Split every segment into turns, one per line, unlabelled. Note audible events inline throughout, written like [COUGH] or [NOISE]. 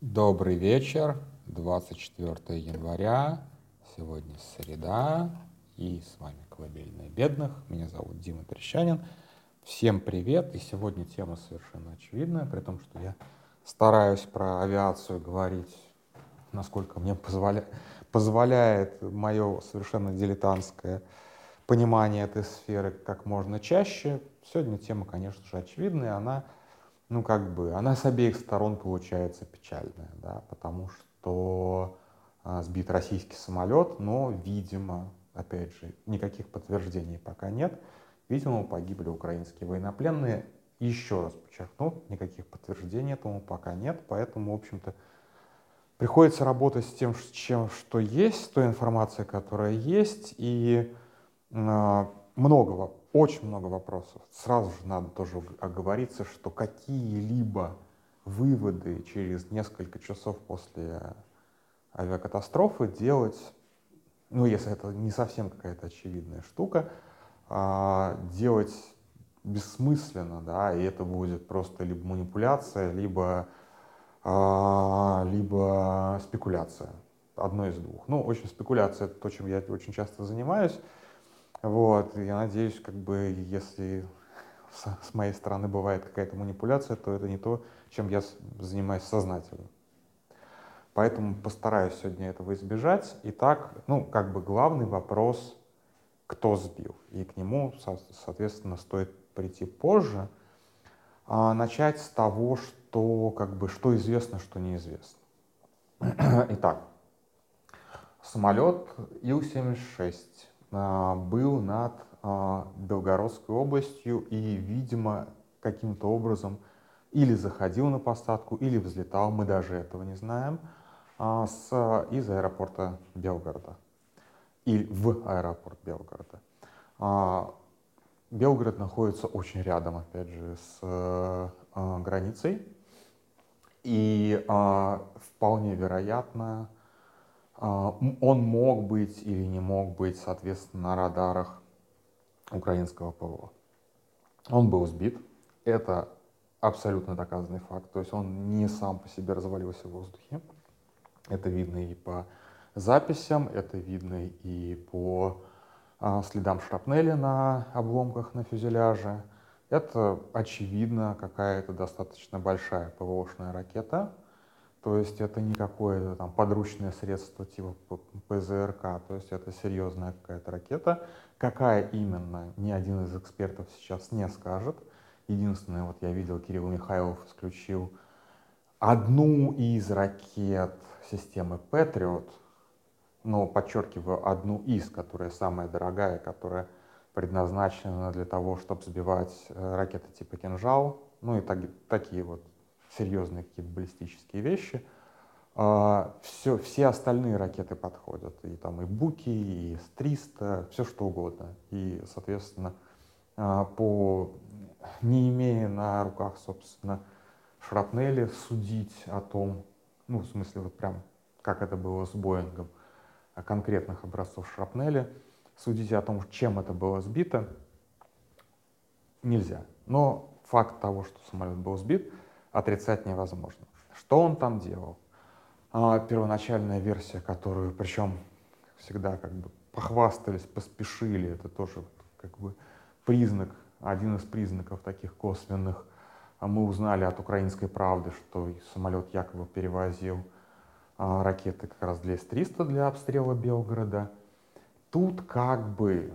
Добрый вечер, 24 января, сегодня среда, и с вами «Колыбельная бедных». Меня зовут Дима Трещанин. Всем привет, и сегодня тема совершенно очевидная, при том, что я стараюсь про авиацию говорить, насколько мне позволя... позволяет мое совершенно дилетантское понимание этой сферы как можно чаще. Сегодня тема, конечно же, очевидная, она ну, как бы, она с обеих сторон получается печальная, да, потому что а, сбит российский самолет, но, видимо, опять же, никаких подтверждений пока нет, видимо, погибли украинские военнопленные. Еще раз подчеркну, никаких подтверждений этому пока нет, поэтому, в общем-то, приходится работать с тем, чем, что есть, с той информацией, которая есть, и э, много очень много вопросов. Сразу же надо тоже оговориться, что какие-либо выводы через несколько часов после авиакатастрофы делать, ну, если это не совсем какая-то очевидная штука, а, делать бессмысленно, да, и это будет просто либо манипуляция, либо, а, либо спекуляция. Одно из двух. Ну, очень спекуляция — это то, чем я очень часто занимаюсь. Вот, я надеюсь, как бы, если с, моей стороны бывает какая-то манипуляция, то это не то, чем я занимаюсь сознательно. Поэтому постараюсь сегодня этого избежать. Итак, ну, как бы главный вопрос, кто сбил. И к нему, соответственно, стоит прийти позже. А начать с того, что, как бы, что известно, что неизвестно. [CLEARS THROAT] Итак, самолет Ил-76 а, был над а, Белгородской областью и, видимо, каким-то образом или заходил на посадку, или взлетал, мы даже этого не знаем, а, с, из аэропорта Белгорода. И в аэропорт Белгорода. Белгород находится очень рядом, опять же, с границей. И вполне вероятно, а, он мог быть или не мог быть, соответственно, на радарах украинского ПВО. Он был сбит. Это абсолютно доказанный факт. То есть он не сам по себе развалился в воздухе. Это видно и по записям, это видно и по а, следам шрапнели на обломках на фюзеляже. Это, очевидно, какая-то достаточно большая ПВОшная ракета, то есть это не какое-то там подручное средство типа ПЗРК, то есть это серьезная какая-то ракета. Какая именно, ни один из экспертов сейчас не скажет. Единственное, вот я видел, Кирилл Михайлов исключил одну из ракет системы Patriot, но подчеркиваю, одну из, которая самая дорогая, которая предназначена для того, чтобы сбивать э, ракеты типа «Кинжал», ну и так, такие вот серьезные какие-то баллистические вещи. Все, а, все остальные ракеты подходят. И там и Буки, и С-300, все что угодно. И, соответственно, а, по, не имея на руках, собственно, шрапнели, судить о том, ну, в смысле, вот прям, как это было с Боингом, конкретных образцов шрапнели, судить о том, чем это было сбито, нельзя. Но факт того, что самолет был сбит, отрицать невозможно. Что он там делал? А, первоначальная версия, которую, причем всегда как бы похвастались, поспешили, это тоже как бы признак, один из признаков таких косвенных. А мы узнали от украинской правды, что самолет якобы перевозил а, ракеты как раз для С-300 для обстрела Белгорода. Тут как бы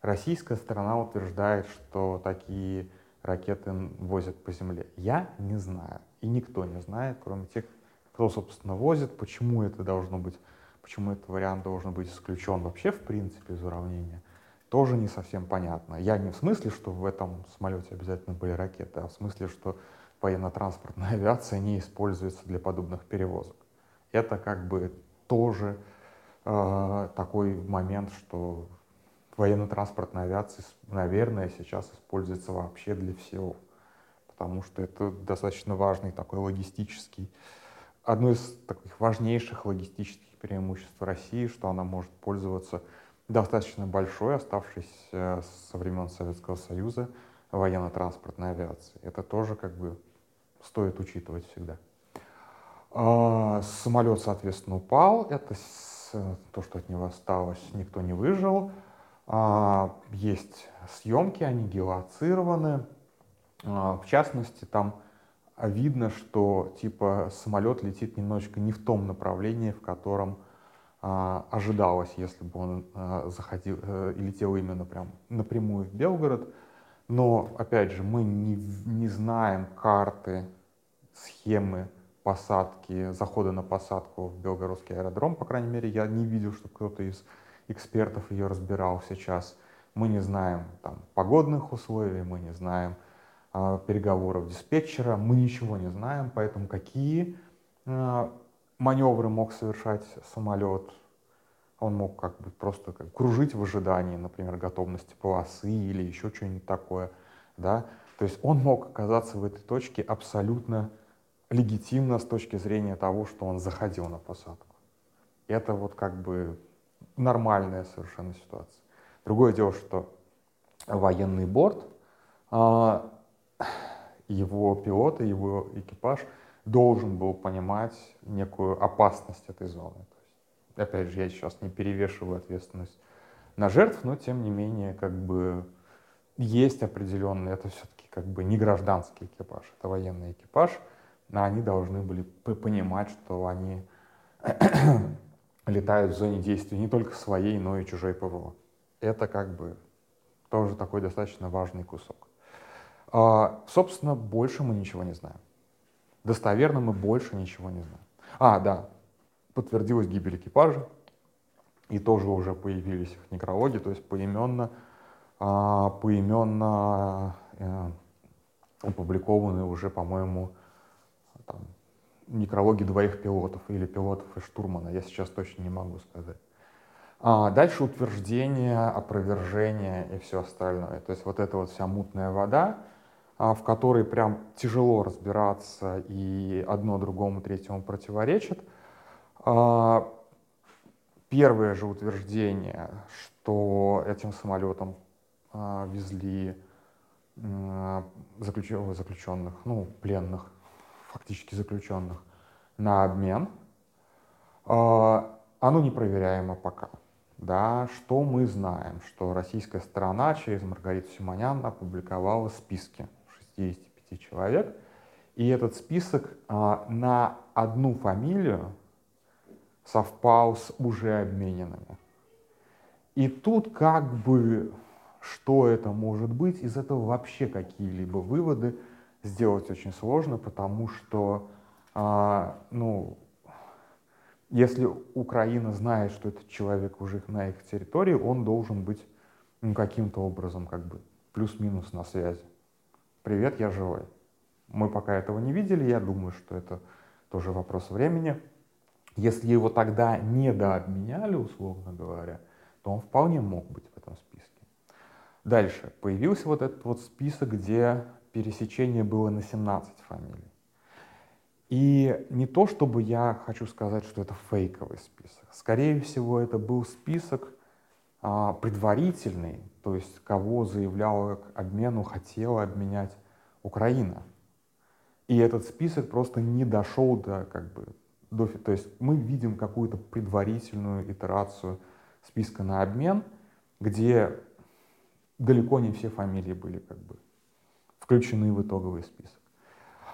российская сторона утверждает, что такие ракеты возят по земле? Я не знаю. И никто не знает, кроме тех, кто, собственно, возит, почему это должно быть, почему этот вариант должен быть исключен вообще, в принципе, из уравнения, тоже не совсем понятно. Я не в смысле, что в этом самолете обязательно были ракеты, а в смысле, что военно-транспортная [LAUGHS] авиация не используется для подобных перевозок. Это как бы тоже э, такой момент, что военно-транспортная авиация, наверное, сейчас используется вообще для всего, потому что это достаточно важный такой логистический, одно из таких важнейших логистических преимуществ России, что она может пользоваться достаточно большой, оставшейся со времен Советского Союза, военно-транспортной авиацией. Это тоже как бы стоит учитывать всегда. А, самолет, соответственно, упал. Это то, что от него осталось, никто не выжил. А, есть съемки, они геолоцированы. А, в частности, там видно, что типа самолет летит немножечко не в том направлении, в котором а, ожидалось, если бы он заходил а, и летел именно прям напрямую в Белгород. Но, опять же, мы не, не знаем карты, схемы посадки, захода на посадку в Белгородский аэродром, по крайней мере, я не видел, что кто-то из экспертов ее разбирал сейчас. Мы не знаем там, погодных условий, мы не знаем э, переговоров диспетчера, мы ничего не знаем, поэтому какие э, маневры мог совершать самолет, он мог как бы просто как, кружить в ожидании, например, готовности полосы или еще что-нибудь такое, да, то есть он мог оказаться в этой точке абсолютно легитимно с точки зрения того, что он заходил на посадку. Это вот как бы нормальная совершенно ситуация. Другое дело, что военный борт, а, его пилоты, его экипаж должен был понимать некую опасность этой зоны. То есть, опять же, я сейчас не перевешиваю ответственность на жертв, но тем не менее, как бы есть определенный, это все-таки как бы не гражданский экипаж, это военный экипаж, а они должны были понимать, что они летают в зоне действия не только своей, но и чужой ПВО. Это как бы тоже такой достаточно важный кусок. А, собственно, больше мы ничего не знаем. Достоверно мы больше ничего не знаем. А, да, подтвердилась гибель экипажа, и тоже уже появились их некрологи, то есть поименно, а, поименно э, опубликованы уже, по-моему, некрологи двоих пилотов или пилотов и штурмана, я сейчас точно не могу сказать. А дальше утверждение, опровержение и все остальное. То есть вот эта вот вся мутная вода, а, в которой прям тяжело разбираться и одно другому третьему противоречит. А, первое же утверждение, что этим самолетом а, везли заключенных, заключенных, ну, пленных, фактически заключенных, на обмен, оно непроверяемо пока. Да, что мы знаем? Что российская сторона через Маргариту Симонян опубликовала списки 65 человек. И этот список а, на одну фамилию совпал с уже обмененными. И тут как бы, что это может быть, из этого вообще какие-либо выводы сделать очень сложно, потому что, а, ну, если Украина знает, что этот человек уже на их территории, он должен быть ну, каким-то образом как бы плюс-минус на связи привет, я живой. Мы пока этого не видели, я думаю, что это тоже вопрос времени. Если его тогда недообменяли, условно говоря, то он вполне мог быть в этом списке. Дальше. Появился вот этот вот список, где пересечение было на 17 фамилий. И не то, чтобы я хочу сказать, что это фейковый список. Скорее всего, это был список а, предварительный, то есть кого заявляла к обмену, хотела обменять Украина. И этот список просто не дошел до, как бы, до, то есть мы видим какую-то предварительную итерацию списка на обмен, где далеко не все фамилии были как бы включены в итоговый список.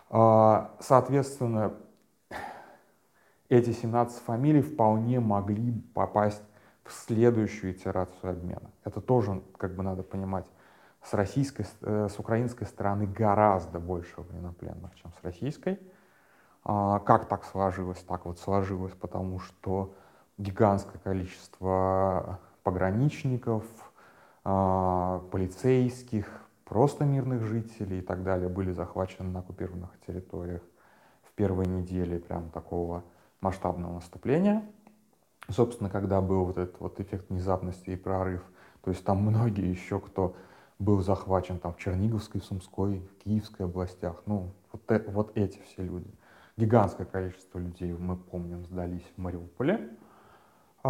А, соответственно, эти 17 фамилий вполне могли попасть в следующую итерацию обмена. Это тоже как бы надо понимать. С, российской, э, с украинской стороны гораздо больше военнопленных, чем с российской. А, как так сложилось? Так вот сложилось, потому что гигантское количество пограничников, а, полицейских, просто мирных жителей и так далее были захвачены на оккупированных территориях в первой неделе прям такого масштабного наступления. Собственно, когда был вот этот вот эффект внезапности и прорыв, то есть там многие еще, кто был захвачен там в Черниговской, Сумской, в Киевской областях, ну, вот, э, вот эти все люди. Гигантское количество людей, мы помним, сдались в Мариуполе,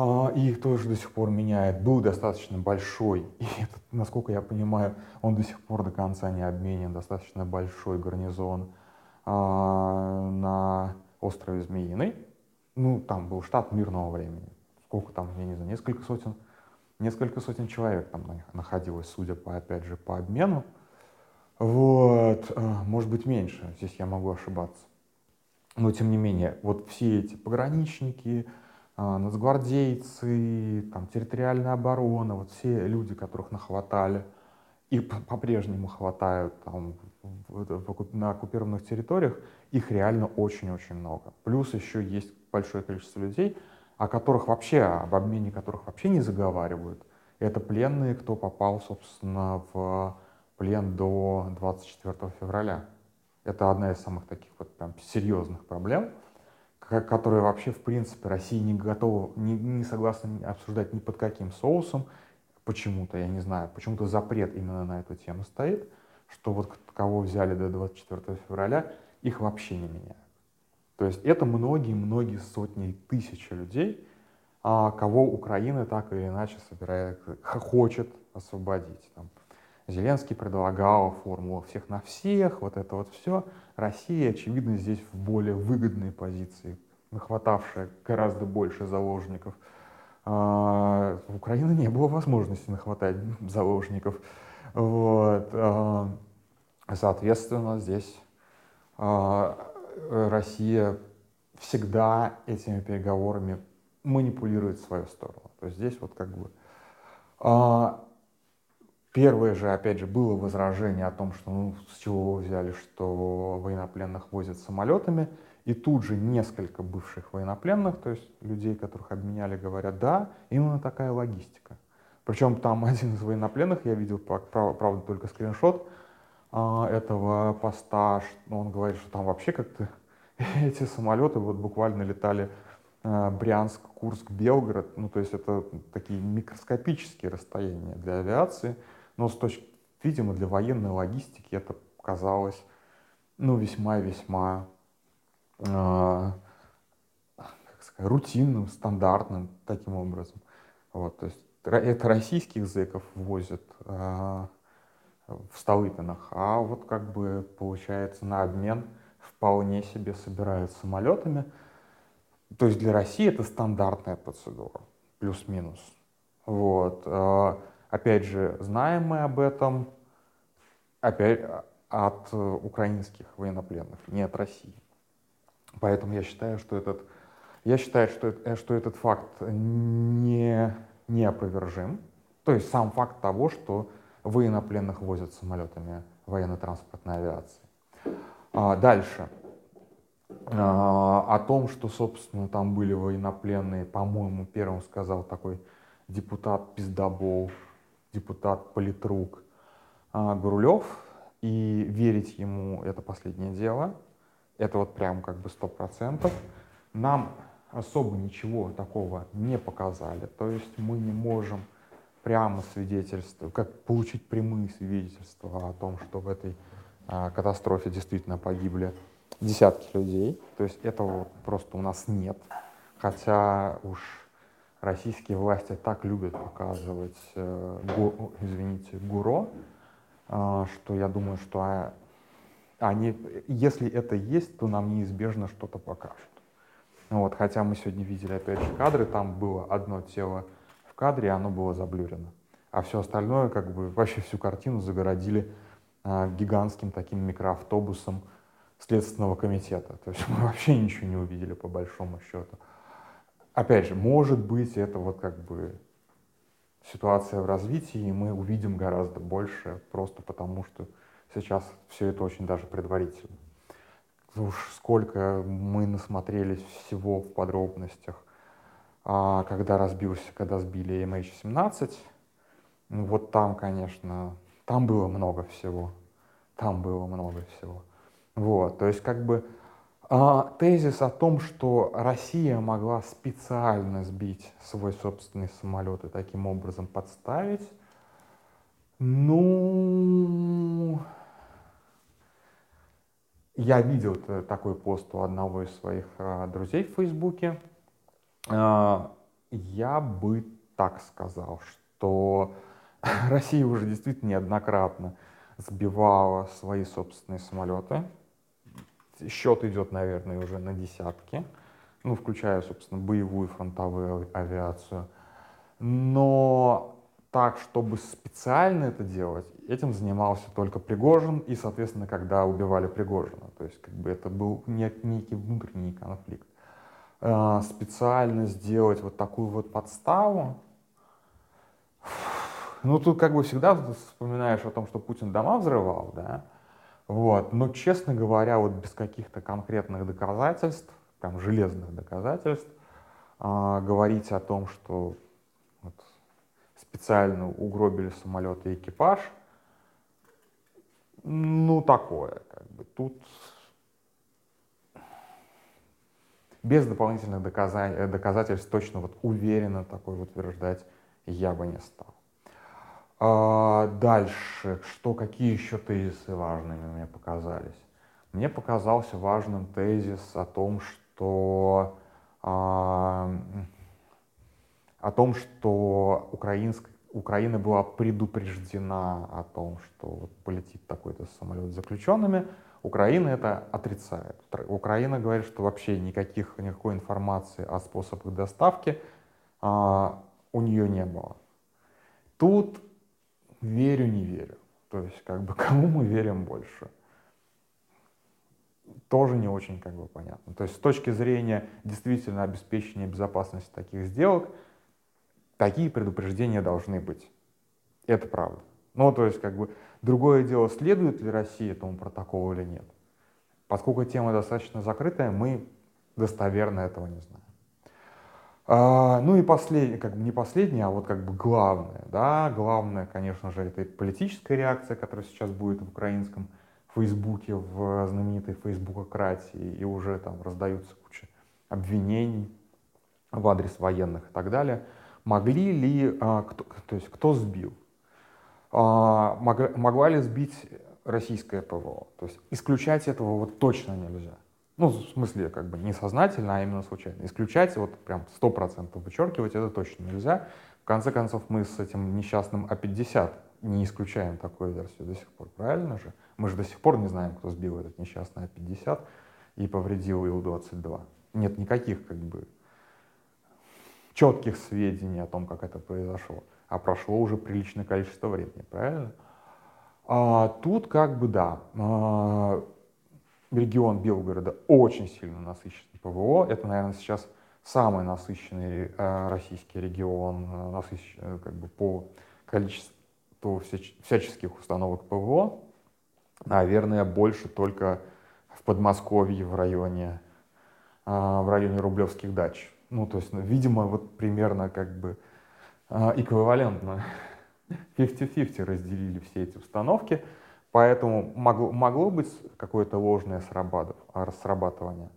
а, и их тоже до сих пор меняет. Был достаточно большой, и этот, насколько я понимаю, он до сих пор до конца не обменен, достаточно большой гарнизон а, на острове Змеиный. Ну, там был штат мирного времени. Сколько там, я не знаю, несколько сотен, несколько сотен человек там находилось, судя по, опять же, по обмену. Вот, э, может быть, меньше, здесь я могу ошибаться. Но, тем не менее, вот все эти пограничники, нацгвардейцы, там, территориальная оборона, вот все люди, которых нахватали и по-прежнему хватают там, на оккупированных территориях, их реально очень-очень много. Плюс еще есть большое количество людей, о которых вообще, об обмене которых вообще не заговаривают. Это пленные, кто попал, собственно, в плен до 24 февраля. Это одна из самых таких вот прям серьезных проблем, которые вообще, в принципе, Россия не готова, не, не согласна обсуждать ни под каким соусом. Почему-то, я не знаю, почему-то запрет именно на эту тему стоит, что вот кого взяли до 24 февраля, их вообще не меняют. То есть это многие-многие сотни тысяч людей, а, кого Украина так или иначе собирает, хочет освободить. Там, Зеленский предлагал формулу всех на всех, вот это вот все. Россия, очевидно, здесь в более выгодной позиции, нахватавшая гораздо больше заложников. А, у Украины не было возможности нахватать заложников. Вот. А, соответственно, здесь а, Россия всегда этими переговорами манипулирует в свою сторону. То есть здесь вот как бы Первое же, опять же, было возражение о том, что ну, с чего вы взяли, что военнопленных возят самолетами. И тут же несколько бывших военнопленных, то есть людей, которых обменяли, говорят, да, именно такая логистика. Причем там [LAUGHS] один из военнопленных, я видел, правда, только скриншот а, этого поста, он говорит, что там вообще как-то [LAUGHS] эти самолеты вот буквально летали а, Брянск, Курск, Белгород, ну то есть это такие микроскопические расстояния для авиации, но с точки, видимо, для военной логистики это казалось, ну, весьма-весьма, э, как сказать, рутинным, стандартным таким образом. Вот, то есть это российских зэков возят э, в Столыпинах, а вот как бы получается на обмен вполне себе собирают самолетами. То есть для России это стандартная процедура, плюс-минус. Вот. Э, Опять же, знаем мы об этом опять от украинских военнопленных, не от России. Поэтому я считаю, что этот, я считаю, что, э, что этот факт не, неопровержим. То есть сам факт того, что военнопленных возят самолетами военно-транспортной авиации. А, дальше. А, о том, что, собственно, там были военнопленные, по-моему, первым сказал такой депутат Пиздобол, депутат политрук а, Гурулев, и верить ему это последнее дело. Это вот прям как бы сто процентов. Нам особо ничего такого не показали. То есть мы не можем прямо свидетельствовать, как получить прямые свидетельства о том, что в этой а, катастрофе действительно погибли десятки людей. То есть этого просто у нас нет. Хотя уж российские власти так любят показывать, э, гу, извините, ГУРО, э, что я думаю, что а, они, если это есть, то нам неизбежно что-то покажут. Вот, хотя мы сегодня видели, опять же, кадры, там было одно тело в кадре, оно было заблюрено. А все остальное, как бы, вообще всю картину загородили э, гигантским таким микроавтобусом Следственного комитета. То есть мы [LAUGHS] вообще ничего не увидели, по большому счету. Опять же, может быть, это вот как бы ситуация в развитии, и мы увидим гораздо больше, просто потому что сейчас все это очень даже предварительно. Уж сколько мы насмотрелись всего в подробностях, а когда разбился, когда сбили MH17, ну вот там, конечно, там было много всего. Там было много всего. Вот, то есть как бы тезис о том, что Россия могла специально сбить свой собственный самолет и таким образом подставить, ну, я видел такой пост у одного из своих а, друзей в Фейсбуке. А, я бы так сказал, что [LAUGHS] Россия уже действительно неоднократно сбивала свои собственные самолеты счет идет, наверное, уже на десятки, ну, включая, собственно, боевую фронтовую авиацию. Но так, чтобы специально это делать, этим занимался только Пригожин, и, соответственно, когда убивали Пригожина. То есть, как бы это был некий внутренний конфликт. А, специально сделать вот такую вот подставу, ну, тут как бы всегда вспоминаешь о том, что Путин дома взрывал, да, вот, но, честно говоря, вот без каких-то конкретных доказательств, прям железных доказательств, э, говорить о том, что вот, специально угробили самолет и экипаж, ну, такое, как бы, тут без дополнительных доказательств точно вот уверенно такой утверждать я бы не стал. А дальше, что, какие еще тезисы важными мне показались? Мне показался важным тезис о том, что а, о том, что украинск, Украина была предупреждена о том, что вот полетит такой-то самолет с заключенными. Украина это отрицает. Украина говорит, что вообще никаких, никакой информации о способах доставки а, у нее не было. Тут верю, не верю. То есть, как бы, [LAUGHS] кому мы верим больше? Тоже не очень как бы понятно. То есть, с точки зрения действительно обеспечения безопасности таких сделок, такие предупреждения должны быть. Это правда. Ну, то есть, как бы, другое дело, следует ли Россия этому протоколу или нет. Поскольку тема достаточно закрытая, мы достоверно этого не знаем. А, ну и последнее, как бы не последнее, а вот как бы главное, да, главное, конечно же, это политическая реакция, которая сейчас будет в украинском Фейсбуке, в знаменитой Фейсбукократии, и уже там раздаются куча обвинений в адрес военных и так далее. Могли ли, а, кто, то есть кто сбил? А, могла ли сбить российское ПВО? То есть исключать этого вот точно нельзя. Ну, в смысле, как бы не сознательно, а именно случайно. Исключать, вот прям сто процентов вычеркивать, это точно нельзя. В конце концов, мы с этим несчастным А-50 не исключаем такую версию до сих пор, правильно же? Мы же до сих пор не знаем, кто сбил этот несчастный А-50 и повредил Ил-22. Нет никаких, как бы, четких сведений о том, как это произошло. А прошло уже приличное количество времени, правильно? А, тут как бы да, а, регион Белгорода очень сильно насыщен ПВО. Это, наверное, сейчас самый насыщенный э, российский регион, э, насыщен, э, как бы по количеству всяч, всяческих установок ПВО. Наверное, больше только в Подмосковье, в районе, в районе Рублевских дач. Ну, то есть, ну, видимо, вот примерно как бы эквивалентно [LAUGHS] 50-50 разделили все эти установки. Поэтому могло, могло быть какое-то ложное срабатывание.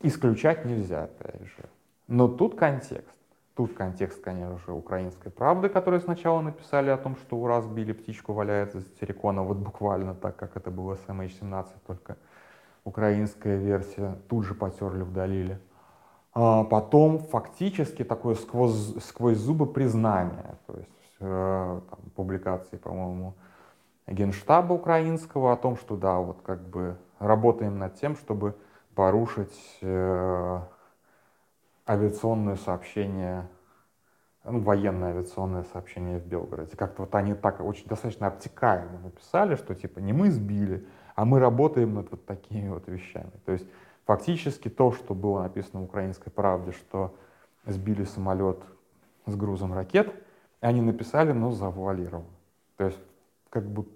Исключать нельзя, опять же. Но тут контекст. Тут контекст, конечно же, украинской правды, которые сначала написали о том, что ура, сбили птичку, валяется за террикона, вот буквально так, как это было с MH17, только украинская версия тут же потерли, вдалили. А потом фактически такое сквозь, сквозь зубы признание, то есть э, там, публикации, по-моему, Генштаба украинского о том, что да, вот как бы работаем над тем, чтобы порушить э, авиационное сообщение, ну, военное авиационное сообщение в Белгороде. Как-то вот они так очень достаточно обтекаемо написали, что типа не мы сбили, а мы работаем над вот такими вот вещами. То есть фактически то, что было написано в «Украинской правде», что сбили самолет с грузом ракет, они написали, но завуалировано. То есть как бы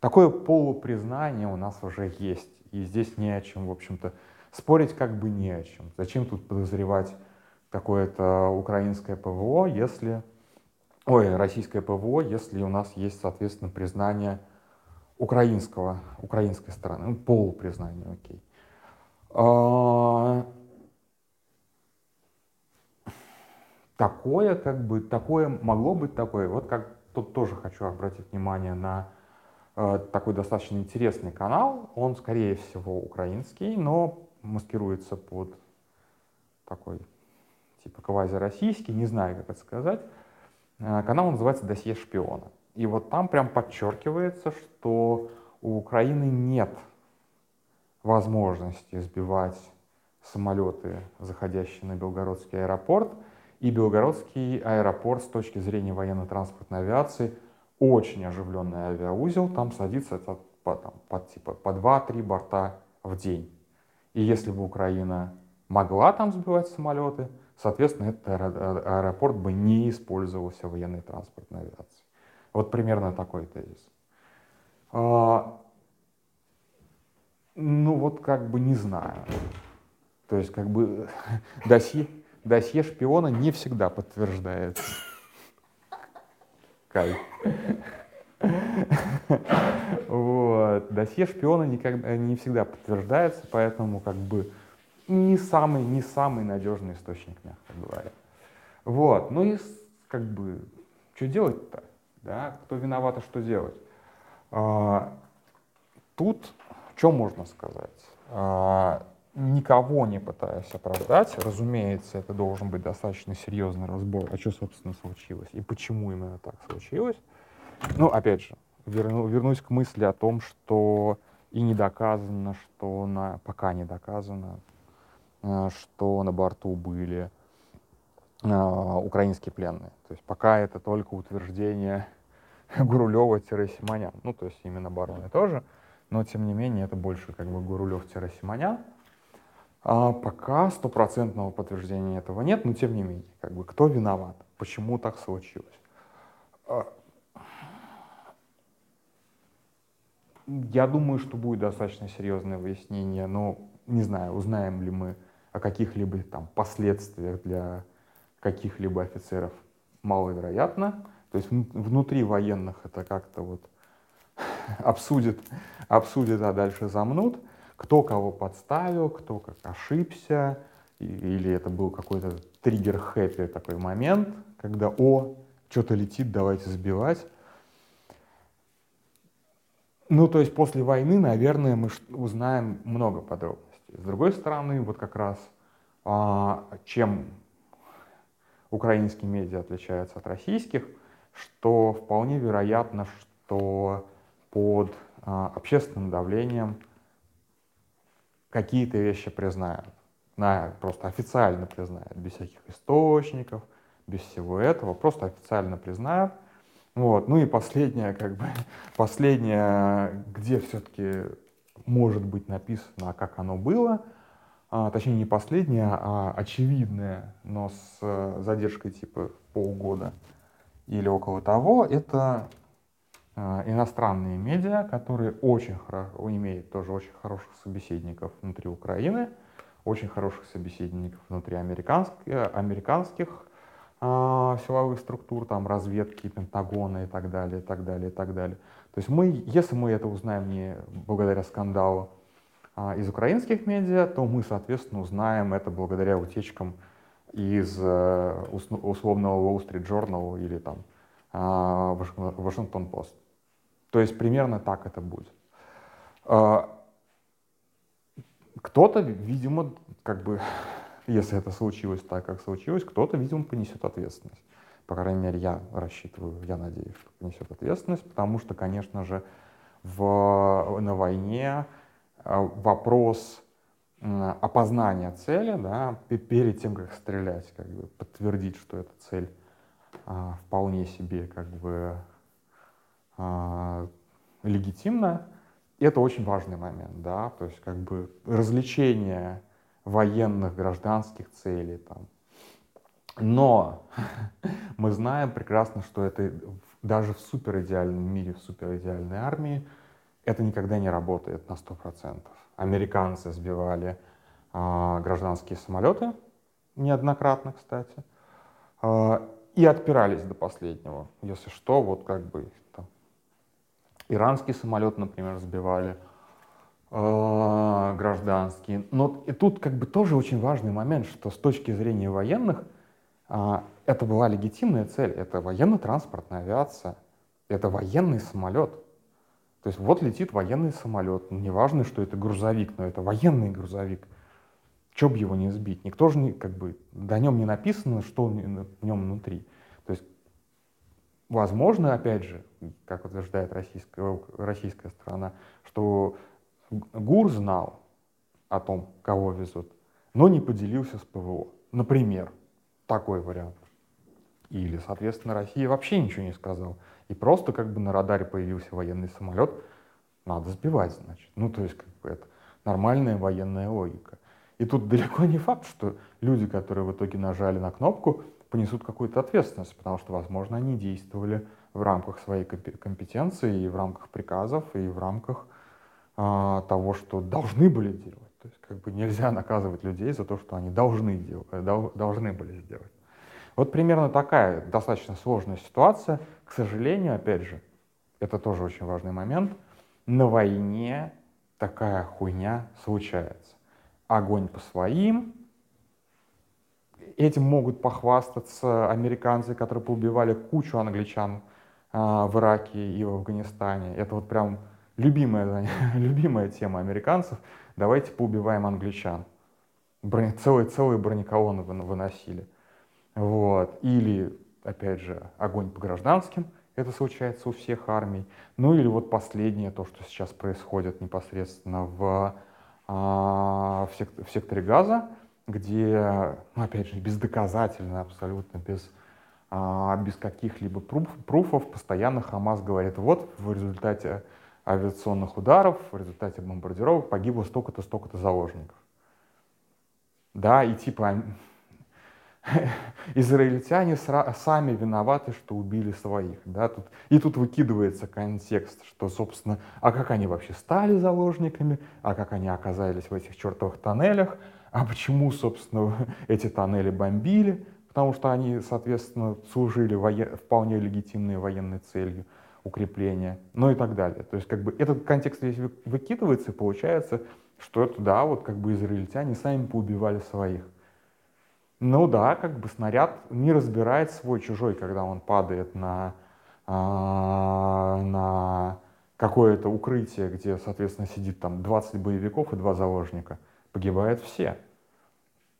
такое полупризнание у нас уже есть. И здесь не о чем, в общем-то, спорить как бы не о чем. Зачем тут подозревать какое-то украинское ПВО, если... Ой, российское ПВО, если у нас есть, соответственно, признание украинского, украинской стороны, ну, полупризнание, окей. А... Такое, как бы, такое могло быть такое, вот как тут тоже хочу обратить внимание на такой достаточно интересный канал. Он, скорее всего, украинский, но маскируется под такой типа квази-российский, не знаю, как это сказать. Э, канал называется «Досье шпиона». И вот там прям подчеркивается, что у Украины нет возможности сбивать самолеты, заходящие на Белгородский аэропорт. И Белгородский аэропорт с точки зрения военно-транспортной авиации очень оживленный авиаузел. Там садится это по, там, по, типа, по 2-3 борта в день. И если бы Украина могла там сбивать самолеты, соответственно, этот аэропорт бы не использовался военной транспортной авиацией. Вот примерно такой тезис. А, ну вот как бы не знаю. То есть как бы [LAUGHS] досье, досье шпиона не всегда подтверждается. Кайф. Вот. Досье шпиона никогда, не всегда подтверждается, поэтому как бы не самый, не самый надежный источник, мягко говоря. Вот. Ну и как бы, что делать-то? Да? Кто виноват, а что делать? А, тут что можно сказать? А, никого не пытаясь оправдать, разумеется, это должен быть достаточно серьезный разбор, а что, собственно, случилось и почему именно так случилось. Ну, опять же, верну, вернусь к мысли о том, что и не доказано, что на, пока не доказано, э, что на борту были э, украинские пленные. То есть пока это только утверждение [LAUGHS] Гурулева-Симонян. Ну, то есть именно бароны тоже, но тем не менее это больше как бы Гурулев-Симонян. А пока стопроцентного подтверждения этого нет, но тем не менее, как бы кто виноват, почему так случилось. А, Я думаю, что будет достаточно серьезное выяснение, но не знаю, узнаем ли мы о каких-либо там последствиях для каких-либо офицеров маловероятно. То есть внутри военных это как-то вот [LAUGHS] обсудят, обсудят, а дальше замнут. Кто кого подставил, кто как ошибся, или это был какой-то триггер-хэппи такой момент, когда «О, что-то летит, давайте сбивать». Ну, то есть после войны, наверное, мы узнаем много подробностей. С другой стороны, вот как раз а, чем украинские медиа отличаются от российских, что вполне вероятно, что под а, общественным давлением какие-то вещи признают. На, просто официально признают, без всяких источников, без всего этого, просто официально признают – вот. Ну и последнее, как бы, [LAUGHS] последнее, где все-таки может быть написано, как оно было, а, точнее не последнее, а очевидное, но с задержкой типа полгода или около того, это иностранные медиа, которые очень хорошо, имеют тоже очень хороших собеседников внутри Украины, очень хороших собеседников внутри американских, американских а, силовых структур, там, разведки, Пентагона и так далее, и так далее, и так далее. То есть мы, если мы это узнаем не благодаря скандалу а, из украинских медиа, то мы, соответственно, узнаем это благодаря утечкам из а, условного Wall Street Journal или там а, Post. То есть примерно так это будет. А, кто-то, видимо, как бы [LAUGHS] если это случилось так, как случилось, кто-то, видимо, понесет ответственность. По крайней мере, я рассчитываю, я надеюсь, что понесет ответственность, потому что, конечно же, в, на войне э, вопрос опознания цели, да, перед тем, как стрелять, как бы подтвердить, что эта цель а, вполне себе как бы а, легитимна, это очень важный момент, да, то есть как бы развлечение военных, гражданских целей. Там. Но [LAUGHS] мы знаем прекрасно, что это даже в суперидеальном мире, в суперидеальной армии, это никогда не работает на 100%. Американцы сбивали а, гражданские самолеты, неоднократно, кстати, а, и отпирались до последнего. Если что, вот как бы там, иранский самолет, например, сбивали – э, гражданские. Но и тут как бы тоже очень важный момент, что с точки зрения военных э, это была легитимная цель, это военно-транспортная авиация, это военный самолет. То есть вот летит военный самолет, неважно, что это грузовик, но это военный грузовик. Че бы его не сбить? Никто же не, как бы, до нем не написано, что в нем внутри. То есть, возможно, опять же, как утверждает российская, российская сторона, что ГУР знал, о том, кого везут, но не поделился с ПВО. Например, такой вариант. Или, соответственно, Россия вообще ничего не сказала. И просто как бы на радаре появился военный самолет, надо сбивать, значит. Ну, то есть, как бы это нормальная военная логика. И тут далеко не факт, что люди, которые в итоге нажали на кнопку, понесут какую-то ответственность, потому что, возможно, они действовали в рамках своей компетенции и в рамках приказов, и в рамках а, того, что должны были делать. То есть как бы нельзя [LAUGHS] наказывать людей за то, что они должны, э, должны были сделать. Вот примерно такая достаточно сложная ситуация. К сожалению, опять же, это тоже очень важный момент, на войне такая хуйня случается. Огонь по своим, Этим могут похвастаться американцы, которые поубивали кучу англичан а, в Ираке и в Афганистане. Это вот прям любимая, [LAUGHS] любимая тема американцев. Давайте поубиваем англичан. Брони, целые, целые бронеколонны выносили. Вот. Или, опять же, огонь по гражданским. Это случается у всех армий. Ну или вот последнее, то, что сейчас происходит непосредственно в, в, сектор, в секторе газа где, ну, опять же, бездоказательно, абсолютно без, а, без каких-либо пруф, пруфов, постоянно Хамас говорит, вот в результате авиационных ударов, в результате бомбардировок погибло столько-то, столько-то заложников. Да, и типа израильтяне сами виноваты, что убили своих. Да? Тут, и тут выкидывается контекст, что, собственно, а как они вообще стали заложниками, а как они оказались в этих чертовых тоннелях, а почему, собственно, [LAUGHS] эти тоннели бомбили? Потому что они, соответственно, служили воен... вполне легитимной военной целью укрепления, ну и так далее. То есть как бы этот контекст весь выкидывается, и получается, что это, да, вот как бы израильтяне сами поубивали своих. Ну да, как бы снаряд не разбирает свой-чужой, когда он падает на, а, на какое-то укрытие, где, соответственно, сидит там 20 боевиков и два заложника – погибают все.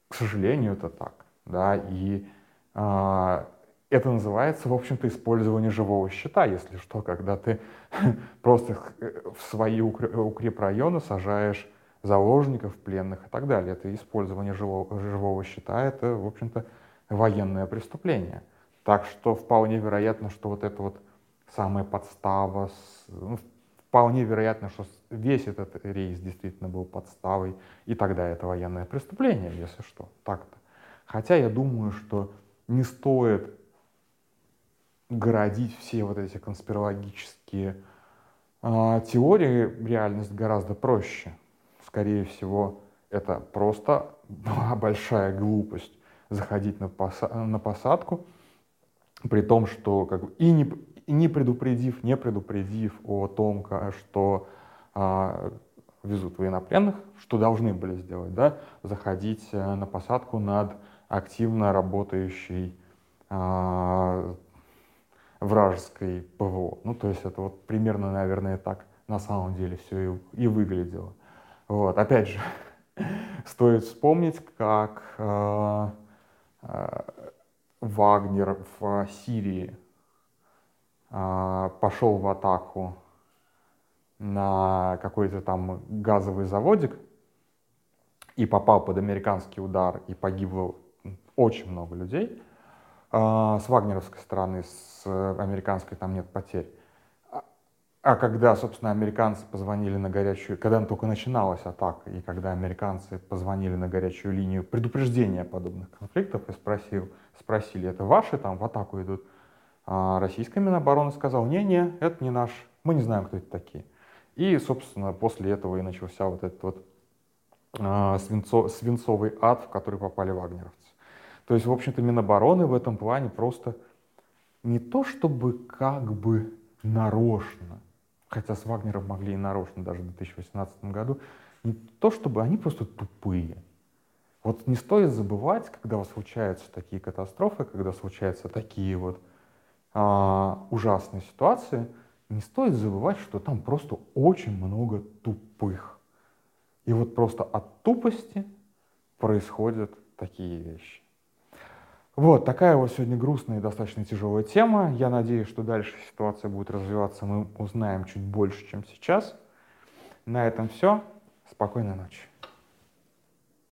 К сожалению, это так. Да? И э, это называется, в общем-то, использование живого щита, если что, когда ты [LAUGHS] просто в свои укрепрайоны сажаешь заложников, пленных и так далее. Это использование живого, живого щита, это, в общем-то, военное преступление. Так что вполне вероятно, что вот это вот самая подстава, ну, вполне вероятно, что весь этот рейс действительно был подставой, и тогда это военное преступление, если что, так-то. Хотя я думаю, что не стоит городить все вот эти конспирологические э, теории, реальность гораздо проще. Скорее всего, это просто была [LAUGHS] большая глупость заходить на, поса на посадку, при том, что как бы, и, не, не предупредив, не предупредив о том, что а, везут военнопленных, что должны были сделать, да, заходить э, на посадку над активно работающей а, вражеской ПВО. Ну, то есть это вот примерно, наверное, так на самом деле все и, и выглядело. Вот, опять же, [LAUGHS] стоит вспомнить, как э, э, Вагнер в Сирии а, пошел в атаку на какой-то там газовый заводик и попал под американский удар и погибло очень много людей. А, с вагнеровской стороны, с американской там нет потерь. А когда, собственно, американцы позвонили на горячую, когда только начиналась атака, и когда американцы позвонили на горячую линию предупреждения подобных конфликтов и спросил, спросили, это ваши там в атаку идут, а российская Минобороны сказала, не-не, это не наш, мы не знаем, кто это такие. И, собственно, после этого и начался вот этот вот э, свинцо, свинцовый ад, в который попали вагнеровцы. То есть, в общем-то, Минобороны в этом плане просто не то чтобы как бы нарочно, хотя с Вагнером могли и нарочно даже в 2018 году, не то чтобы они просто тупые. Вот не стоит забывать, когда случаются такие катастрофы, когда случаются такие вот а, ужасной ситуации, не стоит забывать, что там просто очень много тупых. И вот просто от тупости происходят такие вещи. Вот, такая вот сегодня грустная и достаточно тяжелая тема. Я надеюсь, что дальше ситуация будет развиваться, мы узнаем чуть больше, чем сейчас. На этом все. Спокойной ночи.